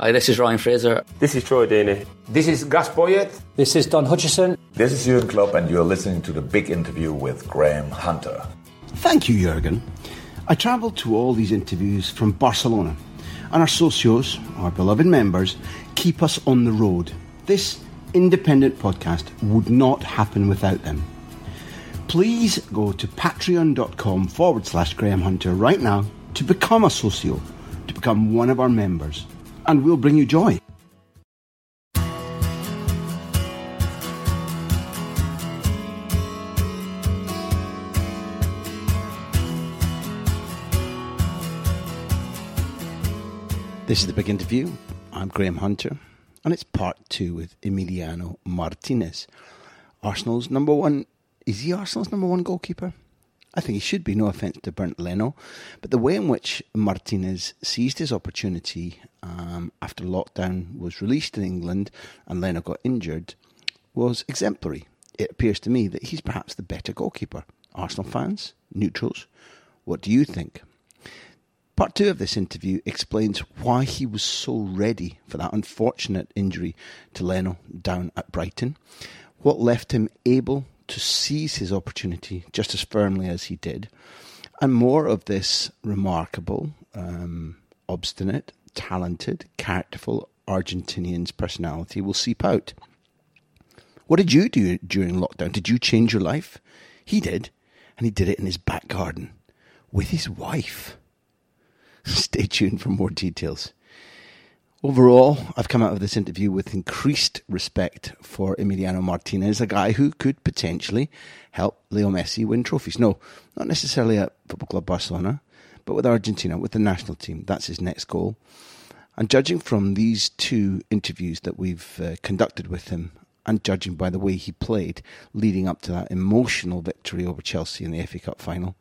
Hi, this is Ryan Fraser. This is Troy Deeney. This is Gus Poyet. This is Don Hutchison. This is Jurgen Klopp, and you're listening to the big interview with Graham Hunter. Thank you, Jurgen. I travelled to all these interviews from Barcelona, and our socios, our beloved members, keep us on the road. This independent podcast would not happen without them. Please go to patreon.com forward slash Graham Hunter right now to become a socio, to become one of our members, and we'll bring you joy. This is the big interview. I'm Graham Hunter, and it's part two with Emiliano Martinez. Arsenal's number one. Is he Arsenal's number one goalkeeper? I think he should be, no offence to Bernd Leno. But the way in which Martinez seized his opportunity um, after lockdown was released in England and Leno got injured was exemplary. It appears to me that he's perhaps the better goalkeeper. Arsenal fans, neutrals, what do you think? Part two of this interview explains why he was so ready for that unfortunate injury to Leno down at Brighton, what left him able to seize his opportunity just as firmly as he did, and more of this remarkable, um, obstinate, talented, characterful Argentinian's personality will seep out. What did you do during lockdown? Did you change your life? He did, and he did it in his back garden with his wife. Stay tuned for more details. Overall, I've come out of this interview with increased respect for Emiliano Martinez, a guy who could potentially help Leo Messi win trophies. No, not necessarily at Football Club Barcelona, but with Argentina, with the national team. That's his next goal. And judging from these two interviews that we've uh, conducted with him, and judging by the way he played leading up to that emotional victory over Chelsea in the FA Cup final,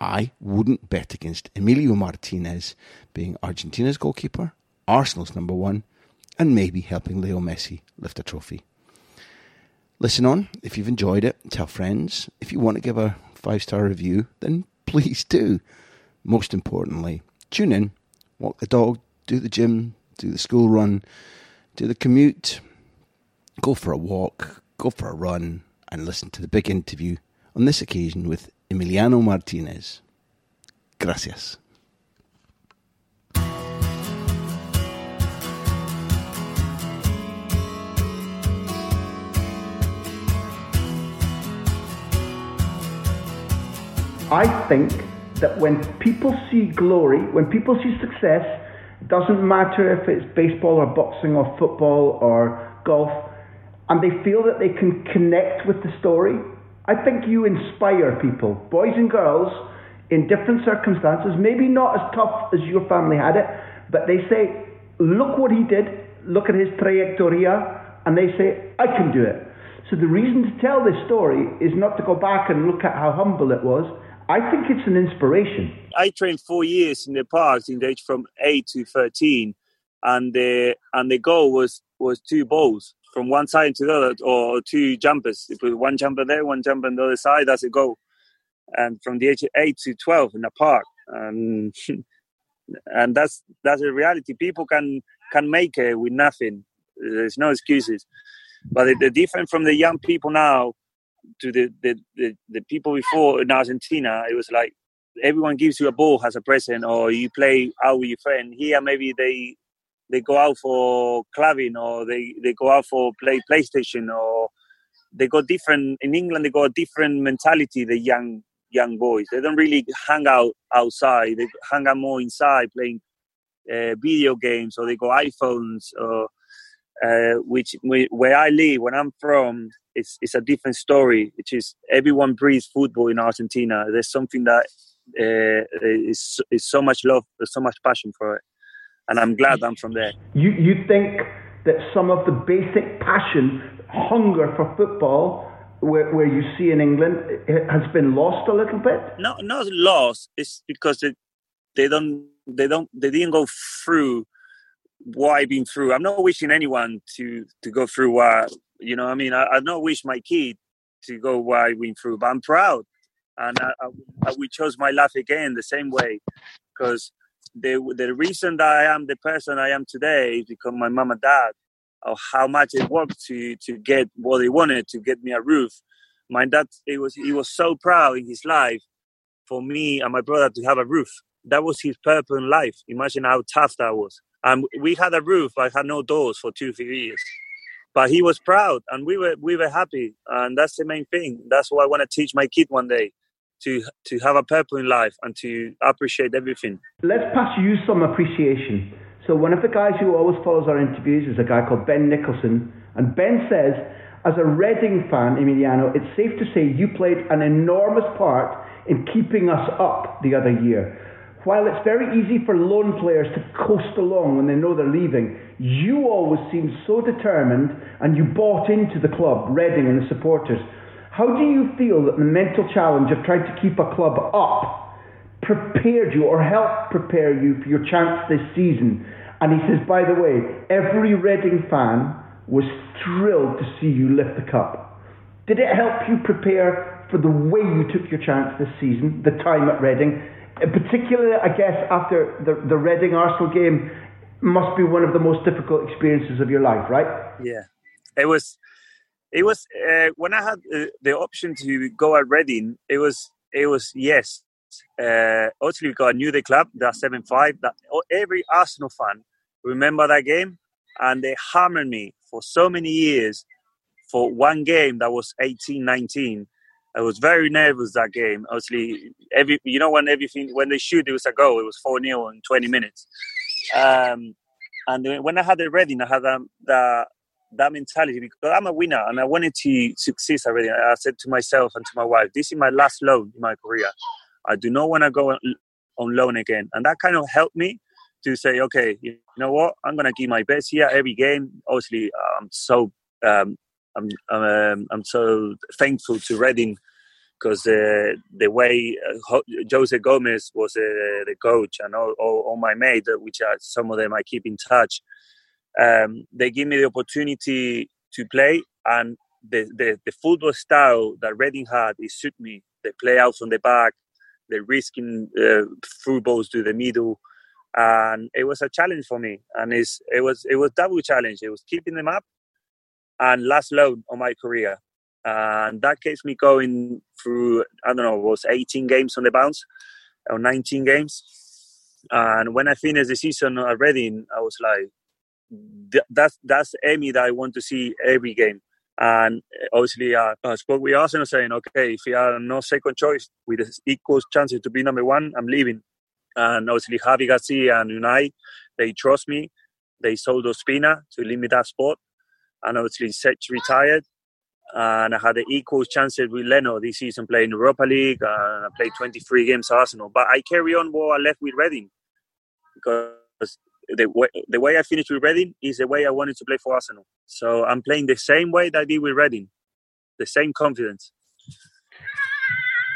I wouldn't bet against Emilio Martinez being Argentina's goalkeeper, Arsenal's number one, and maybe helping Leo Messi lift a trophy. Listen on if you've enjoyed it, tell friends. If you want to give a five star review, then please do. Most importantly, tune in, walk the dog, do the gym, do the school run, do the commute, go for a walk, go for a run, and listen to the big interview on this occasion with Emiliano Martinez. Gracias. I think that when people see glory, when people see success, it doesn't matter if it's baseball or boxing or football or golf, and they feel that they can connect with the story, I think you inspire people, boys and girls, in different circumstances, maybe not as tough as your family had it, but they say, look what he did, look at his trayectoria, and they say, I can do it. So the reason to tell this story is not to go back and look at how humble it was. I think it's an inspiration. I trained four years in the parks in the age from eight to thirteen, and the and the goal was was two balls from one side to the other, or two jumpers. You put one jumper there, one jumper on the other side. That's a goal. And from the age of eight to twelve in the park, and and that's that's a reality. People can can make it with nothing. There's no excuses. But the, the difference from the young people now to the, the, the, the people before in Argentina, it was like everyone gives you a ball as a present, or you play out with your friend. Here, maybe they they go out for clubbing or they, they go out for play PlayStation or they got different in England. They got a different mentality. The young young boys they don't really hang out outside. They hang out more inside playing uh, video games or they got iPhones or uh, which where I live, when I'm from, it's it's a different story. Which is everyone breathes football in Argentina. There's something that uh, is is so much love, so much passion for it, and I'm glad I'm from there. You you think that some of the basic passion, hunger for football. Where, where you see in England has been lost a little bit. No, not lost. It's because it, they don't, they don't, they didn't go through what I've been through. I'm not wishing anyone to to go through what you know. I mean, I, I don't wish my kid to go what I went through, but I'm proud, and I, I, we chose my life again the same way, because the the reason that I am the person I am today is because my mom and dad, of how much they worked to to get what they wanted to get me a roof. My dad, he was he was so proud in his life for me and my brother to have a roof. That was his purpose in life. Imagine how tough that was. And we had a roof. I had no doors for two, three years. But he was proud, and we were we were happy, and that's the main thing. That's what I want to teach my kid one day to to have a purpose in life and to appreciate everything. Let's pass you some appreciation. So one of the guys who always follows our interviews is a guy called Ben Nicholson, and Ben says, as a Reading fan, Emiliano, it's safe to say you played an enormous part in keeping us up the other year. While it's very easy for lone players to coast along when they know they're leaving, you always seemed so determined and you bought into the club, Reading and the supporters. How do you feel that the mental challenge of trying to keep a club up prepared you or helped prepare you for your chance this season? And he says, by the way, every Reading fan was thrilled to see you lift the cup. Did it help you prepare for the way you took your chance this season, the time at Reading? Particularly, I guess, after the, the Reading Arsenal game, must be one of the most difficult experiences of your life, right? Yeah, it was. It was uh, when I had uh, the option to go at Reading. It was. It was yes. Uh, obviously, because I knew the club, that seven five. That every Arsenal fan remember that game, and they hammered me for so many years for one game that was 18, 19 I was very nervous that game. Obviously, every you know when everything when they shoot it was a goal. It was four 0 in twenty minutes. Um, and when I had it ready, I had um, that that mentality because I'm a winner and I wanted to succeed already. I said to myself and to my wife, "This is my last loan in my career. I do not want to go on loan again." And that kind of helped me to say, "Okay, you know what? I'm gonna give my best here every game." Obviously, I'm so um, I'm I'm, I'm so thankful to Reading because uh, the way uh, Jose Gomes was uh, the coach and all, all, all, my mates, which are some of them I keep in touch, um, they give me the opportunity to play and the, the, the football style that Reading had it suit me. They play out from the back, they're risking uh, through balls to the middle, and it was a challenge for me. And it's, it was it was double challenge. It was keeping them up and last loan on my career. And that keeps me going through, I don't know, was 18 games on the bounce or 19 games. And when I finished the season at Reading, I was like, that's that's Emi that I want to see every game. And obviously, uh, I spoke with Arsenal saying, okay, if you are no second choice with equal chances to be number one, I'm leaving. And obviously, Javi Garcia and Unai, they trust me. They sold Ospina to limit that spot and obviously Cech retired. And I had the equal chances with Leno this season playing Europa League. And I played 23 games Arsenal. But I carry on what I left with Reading because the way, the way I finished with Reading is the way I wanted to play for Arsenal. So I'm playing the same way that I did with Reading, the same confidence.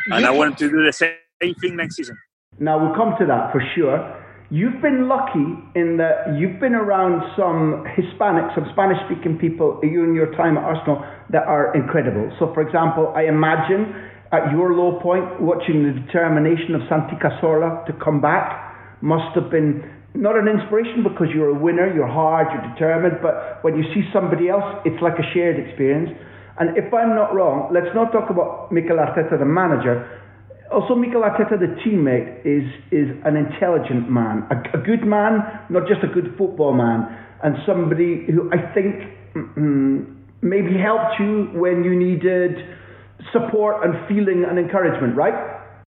And I want to do the same thing next season. Now we'll come to that for sure. You've been lucky in that you've been around some Hispanic, some Spanish speaking people in your time at Arsenal that are incredible. So, for example, I imagine at your low point, watching the determination of Santi Cazorla to come back must have been not an inspiration because you're a winner, you're hard, you're determined, but when you see somebody else, it's like a shared experience. And if I'm not wrong, let's not talk about Mikel Arteta, the manager, also Mikel Arteta, the teammate, is is an intelligent man, a, a good man, not just a good football man, and somebody who I think mm, maybe helped you when you needed support and feeling and encouragement, right?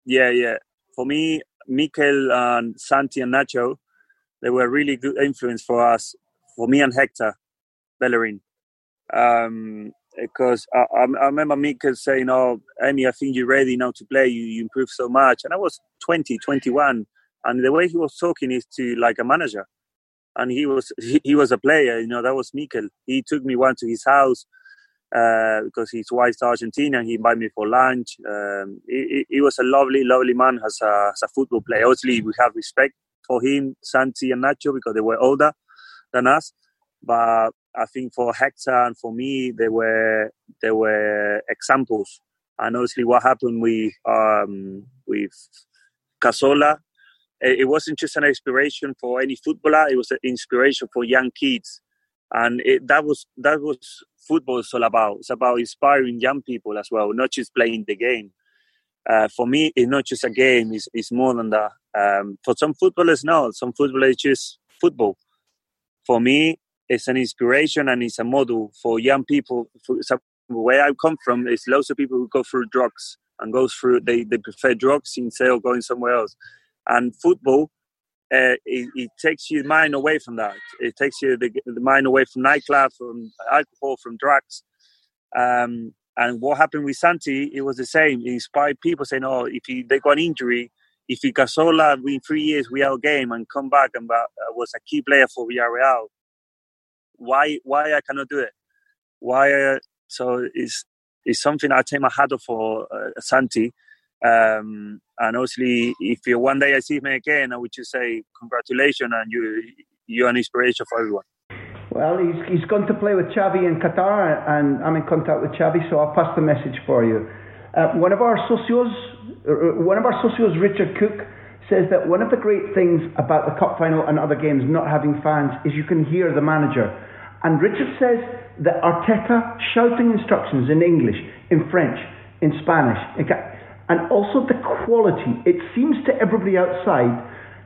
Yeah, yeah. For me, Mikel and Santi and Nacho, they were really good influence for us, for me and Hector Bellerin. Um, because I, I, remember Mikel saying, "Oh, Emi, I think you're ready now to play. You, you improved so much." And I was 20, 21, and the way he was talking is to like a manager, and he was he, he was a player. You know, that was Mikel. He took me one to his house uh, because he's white Argentina. He invited me for lunch. Um, he, he, was a lovely, lovely man as a, as a football player. Obviously, we have respect for him, Santi and Nacho, because they were older than us. But I think for Hector and for me, they were they were examples. And obviously, what happened with um, with Cazorla, it wasn't just an inspiration for any footballer; it was an inspiration for young kids, and it, that was that was football is all about. It's about inspiring young people as well, not just playing the game. Uh, for me, it's not just a game; it's, it's more than that. Um, for some footballers, no. Some footballers just football. For me, it's an inspiration and it's a model for young people. For where I come from, is lots of people who go through drugs and go through they, they prefer drugs instead of going somewhere else. And football, uh, it, it, takes your mind away from that. It takes you the, the mind away from nightclub, from alcohol, from drugs. Um, and what happened with Santi, it was the same. It inspired people saying, "Oh, if he, they got an injury, if he Cazorla in three years we out game and come back and uh, was a key player for Villarreal, why why I cannot do it? Why? Uh, so it's it's something I take my hat off for uh, Santi. Um, and obviously, if you one day I see him again, I would just say congratulations, and you you're an inspiration for everyone. Well, he's he's gone to play with Xavi in Qatar, and I'm in contact with Xavi, so I'll pass the message for you. Uh, one of our socios, uh, one of our socios, Richard Cook, says that one of the great things about the cup final and other games not having fans is you can hear the manager. And Richard says that Arteta shouting instructions in English, in French, in Spanish, and also the quality. It seems to everybody outside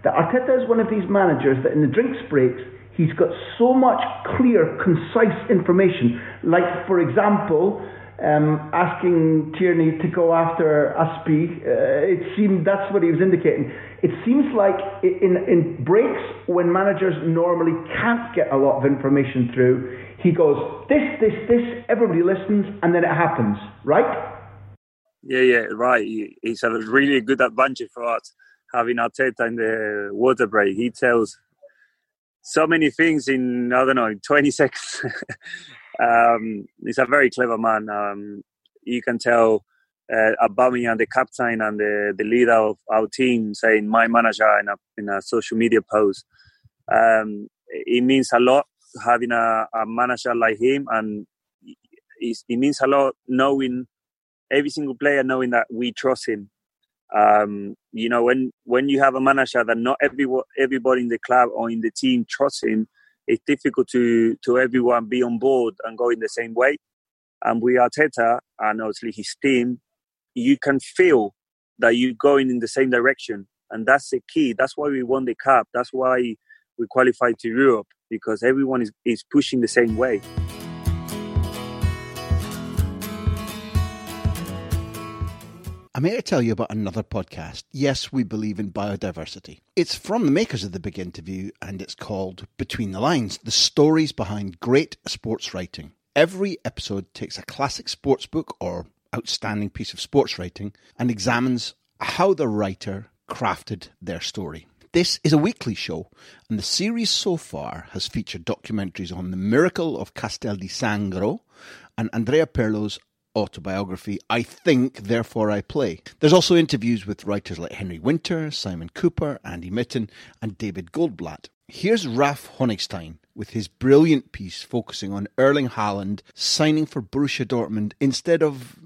that Arteta is one of these managers that in the drinks breaks, he's got so much clear, concise information. Like, for example, um, asking Tierney to go after Azpi. Uh, it seemed that's what he was indicating. It seems like in in breaks when managers normally can't get a lot of information through, he goes this, this, this. Everybody listens, and then it happens. Right? Yeah, yeah, right. It's a really good advantage for us having Arteta in the water break. He tells so many things in I don't know in 20 seconds. Um, he's a very clever man. Um, you can tell uh, Aubameyang, the captain and the, the leader of our team, saying "my manager" in a in a social media post. Um, it means a lot having a, a manager like him, and it, means a lot knowing every single player knowing that we trust him. Um, you know, when when you have a manager that not every everybody in the club or in the team trusts him, it's difficult to to everyone be on board and go in the same way. And we are Arteta and obviously his team, you can feel that you're going in the same direction, and that's the key. That's why we won the cup. That's why we qualified to Europe because everyone is, is pushing the same way. I'm here to tell you about another podcast. Yes, we believe in biodiversity. It's from the makers of the big interview and it's called Between the Lines The Stories Behind Great Sports Writing. Every episode takes a classic sports book or outstanding piece of sports writing and examines how the writer crafted their story. This is a weekly show, and the series so far has featured documentaries on the miracle of Castel di Sangro and Andrea Pirlo's autobiography, I Think, Therefore I Play. There's also interviews with writers like Henry Winter, Simon Kuper, Andy Mitten, and David Goldblatt. Here's Ralph Honigstein with his brilliant piece focusing on Erling Haaland signing for Borussia Dortmund instead of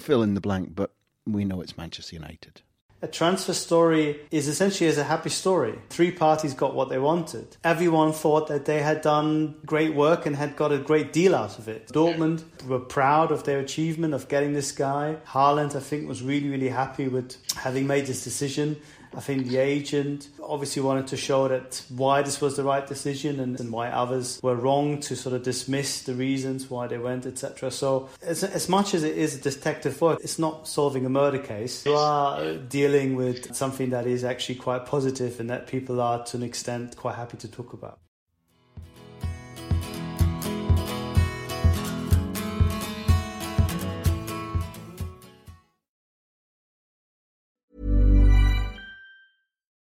fill in the blank, but we know it's Manchester United. A transfer story is essentially as a happy story. Three parties got what they wanted. Everyone thought that they had done great work and had got a great deal out of it. Dortmund were proud of their achievement of getting this guy. Haaland, I think, was really, really happy with having made this decision. I think the agent obviously wanted to show that why this was the right decision and, and why others were wrong to sort of dismiss the reasons why they went, etc. So, as, as much as it is detective work, it's not solving a murder case. You are dealing with something that is actually quite positive and that people are, to an extent, quite happy to talk about.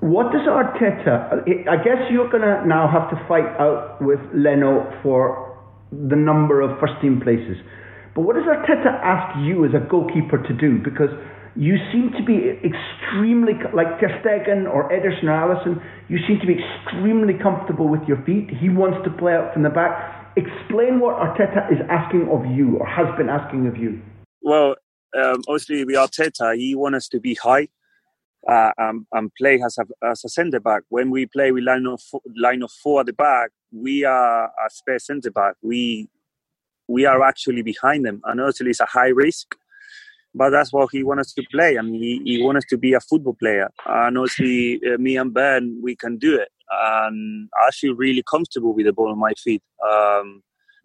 what does Arteta? I guess you're to now have to fight out with Leno for the number of first team places. But what does Arteta ask you as a goalkeeper to do? Because you seem to be extremely, like Ter Stegen or Ederson or Alisson. you seem to be extremely comfortable with your feet. He wants to play out from the back. Explain what Arteta is asking of you or has been asking of you. Well, um, obviously, with Arteta, he wants us to be high uh, um, and play as a, as a centre back. When we play with line of line of four at the back, we are a spare centre back. We we are actually behind them, and obviously it's a high risk. But that's what he wants us to play, and he, he wants us to be a football player. And obviously, uh, me and Ben, we can do it. And I feel really comfortable with the ball on my feet. Um,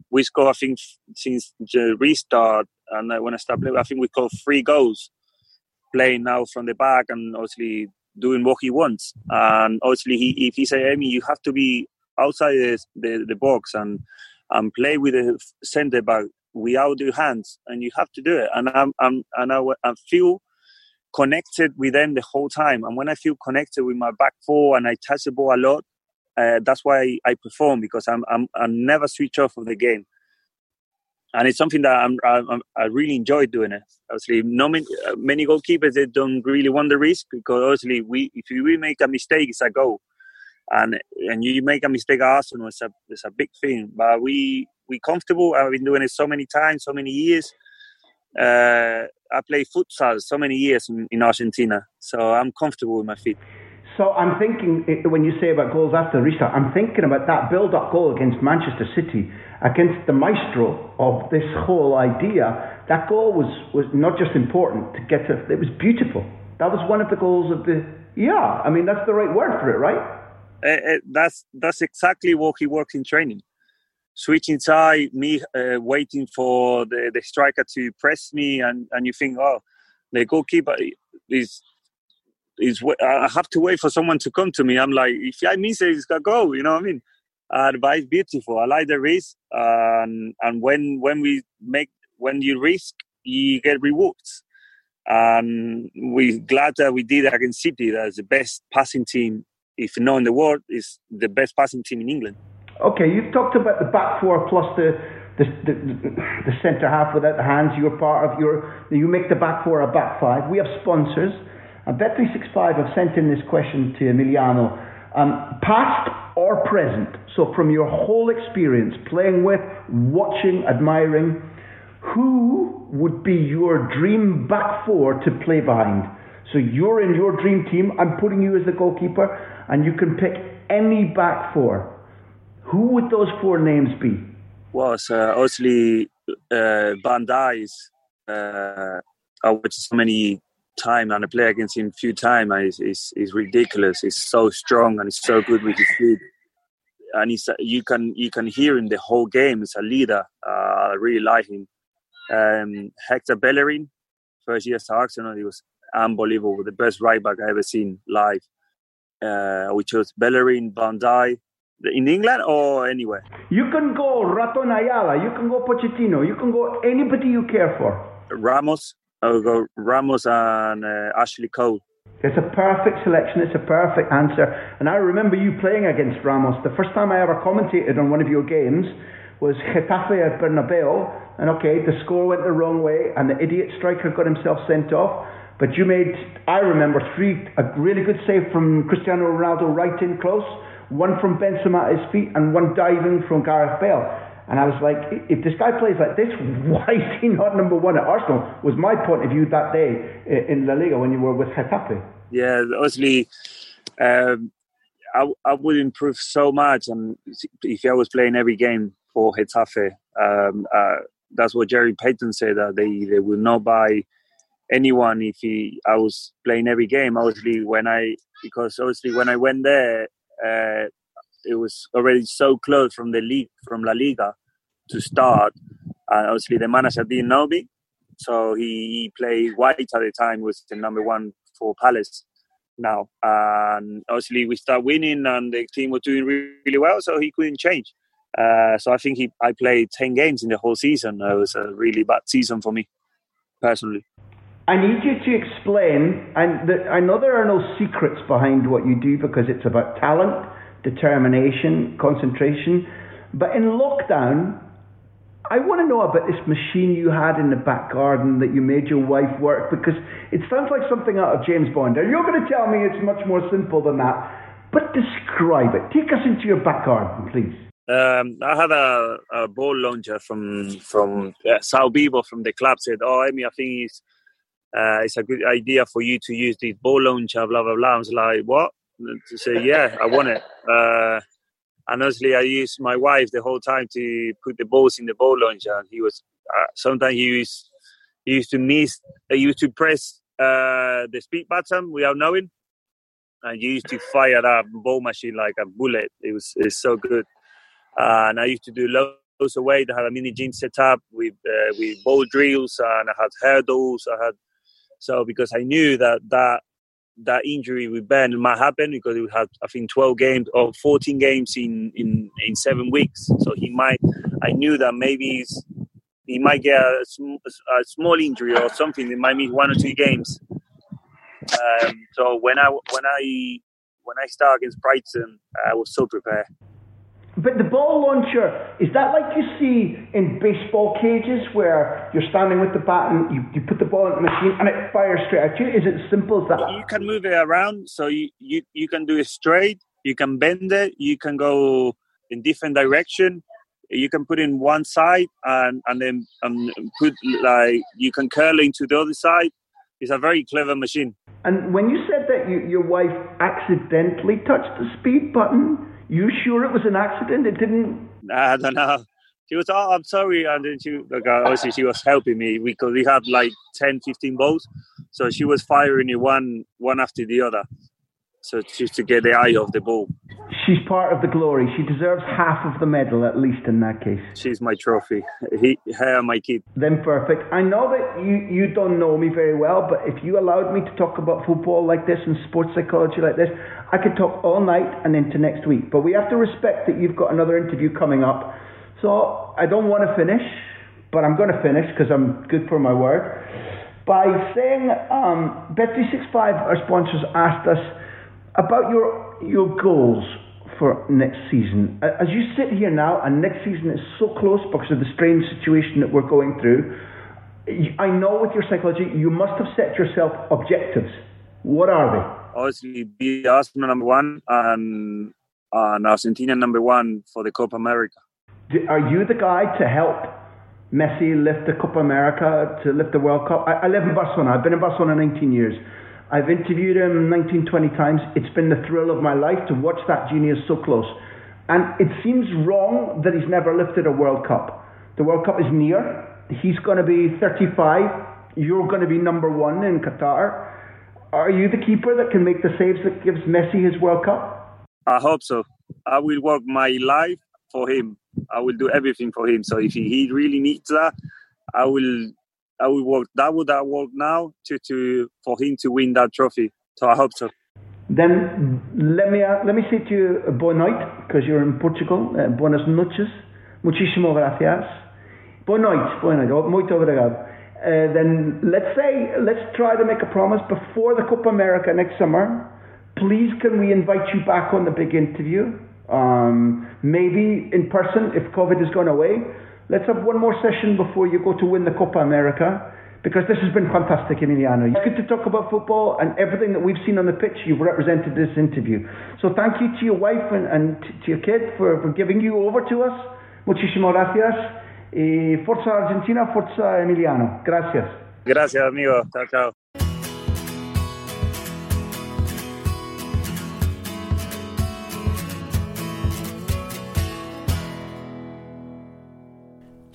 we score, I think, since the restart, and I when I started playing, I think we scored three goals playing now from the back and obviously doing what he wants. And obviously, he, if he say, "Emi, you have to be outside the, the, the box and and play with the centre back without your hands, and you have to do it." And I'm, I'm and I, I feel connected with them the whole time. And when I feel connected with my back four and I touch the ball a lot, uh, that's why I perform because I'm, I'm I never switch off of the game and it's something that I'm, I'm, i really enjoy doing it. Obviously, no many, many goalkeepers they don't really want the risk because obviously we if we make a mistake, it's a goal, and and you make a mistake at Arsenal, it's a it's a big thing. But we we comfortable. I've been doing it so many times, so many years. Uh, I play futsal so many years in, in Argentina, so I'm comfortable with my feet. So I'm thinking when you say about goals after the restart, I'm thinking about that build-up goal against Manchester City, against the maestro of this whole idea. That goal was was not just important to get to; it was beautiful. That was one of the goals of the. Yeah, I mean that's the right word for it, right? Uh, that's that's exactly what he works in training. Switching side, me uh, waiting for the, the striker to press me, and, and you think, oh, the goalkeeper is is I have to wait for someone to come to me. I'm like, if I miss it, it's gonna go. You know what I mean? Uh, but it's beautiful. I like the risk, and and when when we make when you risk, you get rewards. And we're glad that we did against City. That's the best passing team, if not in the world, is the best passing team in England. Okay, you've talked about the back four plus the the, the, the centre half without the hands. You're part of your. You make the back four a back five. We have sponsors. And Bet365 have sent in this question to Emiliano. Um, past or present, so from your whole experience playing with, watching, admiring, who would be your dream back four to play behind? So you're in your dream team, I'm putting you as the goalkeeper, and you can pick any back four. Who would those four names be? Well, uh, obviously, uh, Van Dijk, uh, I watched so many time and I play against him a few times is, is, is ridiculous. He's so strong and he's so good with his feet. And he's, you can you can hear him the whole game. He's a leader. Uh, I really like him. Um, Hector Bellerin, first year to Arsenal, he was unbelievable. The best right back I ever seen live. uh, which was Bellerin, Van Dijk, in England or anywhere. You can go Raton Ayala, you can go Pochettino, you can go anybody you care for. Ramos, Ramos and uh, Ashley Cole. It's a perfect selection. It's a perfect answer. And I remember you playing against Ramos. The first time I ever commentated on one of your games was Getafe at Bernabeu. And okay, the score went the wrong way, and the idiot striker got himself sent off. But you made, I remember, three a really good save from Cristiano Ronaldo right in close, one from Benzema at his feet, and one diving from Gareth Bale. And I was like, if this guy plays like this, why is he not number one at Arsenal? Was my point of view that day in La Liga when you were with Getafe. Yeah, obviously, um, I, I would improve so much, and if I was playing every game for Getafe, um, uh, that's what Jerry Payton said that they they would not buy anyone if he I was playing every game. Obviously, when I because obviously when I went there. Uh, it was already so close from the league from La Liga to start. And obviously, the manager didn't know me, so he, played Guaita at the time was the number one for Palace now. And obviously, we start winning, and the team was doing really, well, so he couldn't change. Uh, so I think he I played ten games in the whole season. It was a really bad season for me, personally. I need you to explain, and the, I know there are no secrets behind what you do because it's about talent determination, concentration. But in lockdown, I want to know about this machine you had in the back garden that you made your wife work because it sounds like something out of James Bond. And you're going to tell me it's much more simple than that. But describe it. Take us into your back garden, please. Um, I had a, a, ball launcher from from uh, Sal Bibbo from the club said, "Oh, Emi, I think it's uh, it's a good idea for you to use this ball launcher." Blah blah blah. I was like, "What?" To say, yeah, I want it. Uh, and honestly, I used my wife the whole time to put the balls in the ball launcher. And he was uh, sometimes he used he used to miss. He used to press uh, the speed button without knowing, and you used to fire that ball machine like a bullet. It was it's so good. Uh, and I used to do loads of weight. I had a mini gym set up with uh, with ball drills, and I had hurdles. I had so because I knew that that that injury with Ben might happen because we had I think 12 games or 14 games in in in seven weeks. So he might. I knew that maybe he might get a, a, small injury or something. It might miss one or two games. Um, so when I when I when I start against Brighton, I was so prepared. But the ball launcher, is that like you see in baseball cages where you're standing with the bat and you, you put the ball in the machine and it fires straight at you? Is it simple as that? You can move it around, so you, you, you can do it straight, you can bend it, you can go in different direction. You can put in one side and, and then um, put like you can curl into the other side. It's a very clever machine. And when you said that you, your wife accidentally touched the speed button, you sure it was an accident? It didn't. I don't know. She was, oh, I'm sorry. And then she, like, uh, obviously, she was helping me because we had like 10, 15 balls. So she was firing it one, one after the other. So just to get the eye of the ball. She's part of the glory. She deserves half of the medal, at least in that case. She's my trophy. He, her, my kid. Then perfect. I know that you, you don't know me very well, but if you allowed me to talk about football like this and sports psychology like this, I could talk all night and into next week. But we have to respect that you've got another interview coming up. So I don't want to finish, but I'm going to finish because I'm good for my word by saying um, Bet365, our sponsors, asked us about your your goals for next season. As you sit here now, and next season is so close because of the strange situation that we're going through. I know with your psychology, you must have set yourself objectives. What are they? Obviously, be Arsenal number one and, and Argentina number one for the Copa America. Are you the guy to help Messi lift the Copa America, to lift the World Cup? I, I live in Barcelona. I've been in Barcelona 19 years. I've interviewed him 19, 20 times. It's been the thrill of my life to watch that genius so close. And it seems wrong that he's never lifted a World Cup. The World Cup is near. He's going to be 35. You're going to be number one in Qatar. Are you the keeper that can make the saves that gives Messi his World Cup? I hope so. I will work my life for him. I will do everything for him. So if he really needs that, I will I will work that would that work now to to for him to win that trophy. So I hope so. then let me uh, let me say to you uh, boa noite because you're in Portugal. Uh, buenas noches, muchísimo gracias. Boa noite, boa noite, oh, muito obrigado. Uh, then let's say let's try to make a promise before the Copa America next summer. Please, can we invite you back on the big interview? Um, maybe in person if COVID has gone away. Let's have one more session before you go to win the Copa America because this has been fantastic, Emiliano. It's good to talk about football and everything that we've seen on the pitch. You've represented this interview. So thank you to your wife and, and to your kid for, for giving you over to us. Muchísimas gracias. Eh, y Forza Argentina, Forza Emiliano. Gracias. Gracias, amigo. Chao, chao.